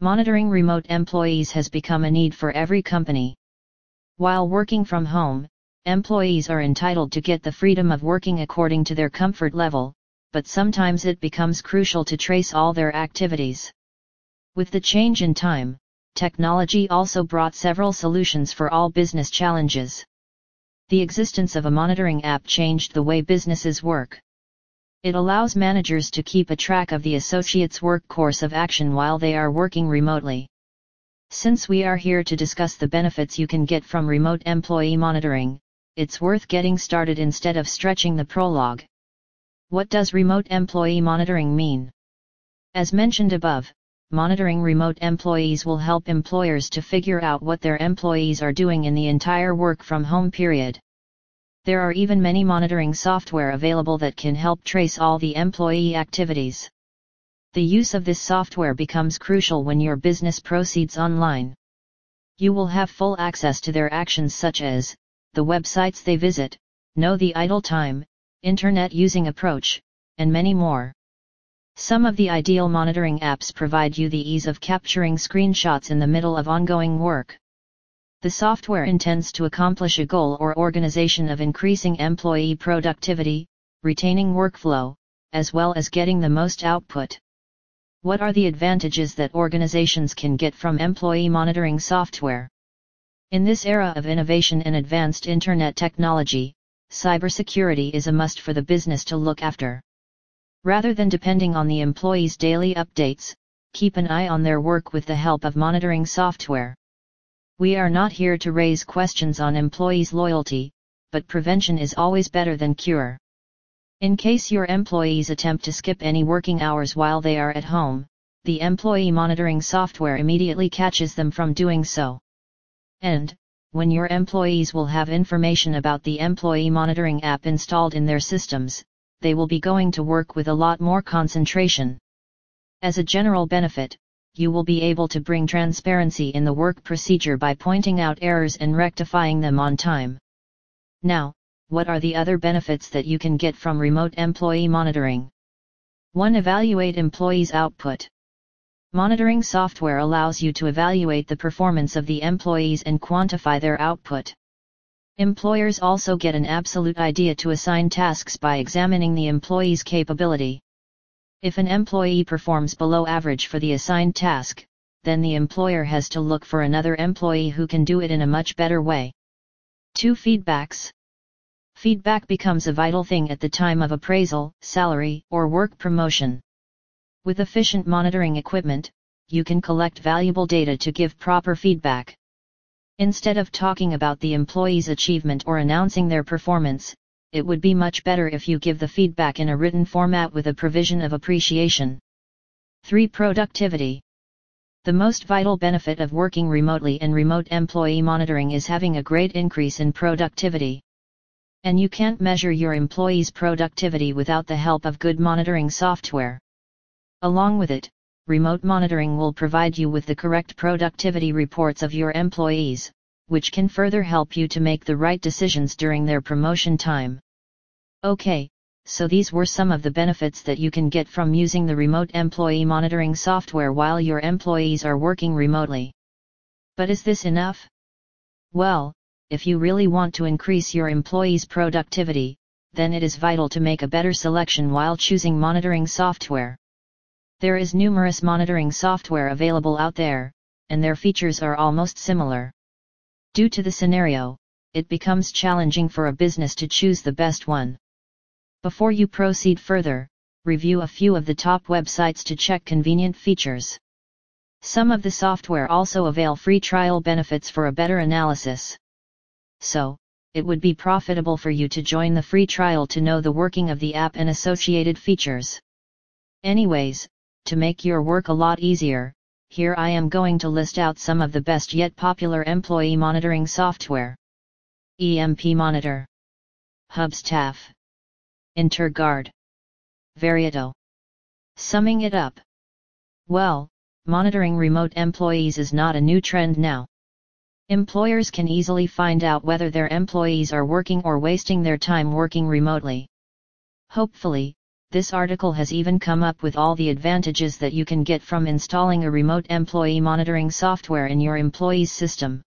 monitoring remote employees has become a need for every company. While working from home, employees are entitled to get the freedom of working according to their comfort level, but sometimes it becomes crucial to trace all their activities. With the change in time, technology also brought several solutions for all business challenges. The existence of a monitoring app changed the way businesses work. It allows managers to keep a track of the associates' work course of action while they are working remotely. Since we are here to discuss the benefits you can get from remote employee monitoring, it's worth getting started instead of stretching the prologue. What does remote employee monitoring mean? As mentioned above, monitoring remote employees will help employers to figure out what their employees are doing in the entire work from home period. There are even many monitoring software available that can help trace all the employee activities. The use of this software becomes crucial when your business proceeds online. You will have full access to their actions such as the websites they visit, know the idle time, internet using approach, and many more. Some of the ideal monitoring apps provide you the ease of capturing screenshots in the middle of ongoing work. The software intends to accomplish a goal or organization of increasing employee productivity, retaining workflow, as well as getting the most output. What are the advantages that organizations can get from employee monitoring software? In this era of innovation and advanced internet technology, cybersecurity is a must for the business to look after. Rather than depending on the employees' daily updates, keep an eye on their work with the help of monitoring software. We are not here to raise questions on employees' loyalty, but prevention is always better than cure. In case your employees attempt to skip any working hours while they are at home, the employee monitoring software immediately catches them from doing so. And, when your employees will have information about the employee monitoring app installed in their systems, they will be going to work with a lot more concentration. As a general benefit, you will be able to bring transparency in the work procedure by pointing out errors and rectifying them on time. Now, what are the other benefits that you can get from remote employee monitoring? 1. Evaluate employees' output. Monitoring software allows you to evaluate the performance of the employees and quantify their output. Employers also get an absolute idea to assign tasks by examining the employee's capability. If an employee performs below average for the assigned task, then the employer has to look for another employee who can do it in a much better way. 2. Feedbacks Feedback becomes a vital thing at the time of appraisal, salary, or work promotion. With efficient monitoring equipment, you can collect valuable data to give proper feedback. Instead of talking about the employee's achievement or announcing their performance, it would be much better if you give the feedback in a written format with a provision of appreciation. 3. Productivity. The most vital benefit of working remotely and remote employee monitoring is having a great increase in productivity. And you can't measure your employees' productivity without the help of good monitoring software. Along with it, remote monitoring will provide you with the correct productivity reports of your employees, which can further help you to make the right decisions during their promotion time. Okay, so these were some of the benefits that you can get from using the remote employee monitoring software while your employees are working remotely. But is this enough? Well, if you really want to increase your employees' productivity, then it is vital to make a better selection while choosing monitoring software. There is numerous monitoring software available out there, and their features are almost similar. Due to the scenario, it becomes challenging for a business to choose the best one. Before you proceed further, review a few of the top websites to check convenient features. Some of the software also avail free trial benefits for a better analysis. So, it would be profitable for you to join the free trial to know the working of the app and associated features. Anyways, to make your work a lot easier, here I am going to list out some of the best yet popular employee monitoring software. EMP Monitor Hubstaff Interguard Veriato Summing it up. Well, monitoring remote employees is not a new trend now. Employers can easily find out whether their employees are working or wasting their time working remotely. Hopefully, this article has even come up with all the advantages that you can get from installing a remote employee monitoring software in your employee's system.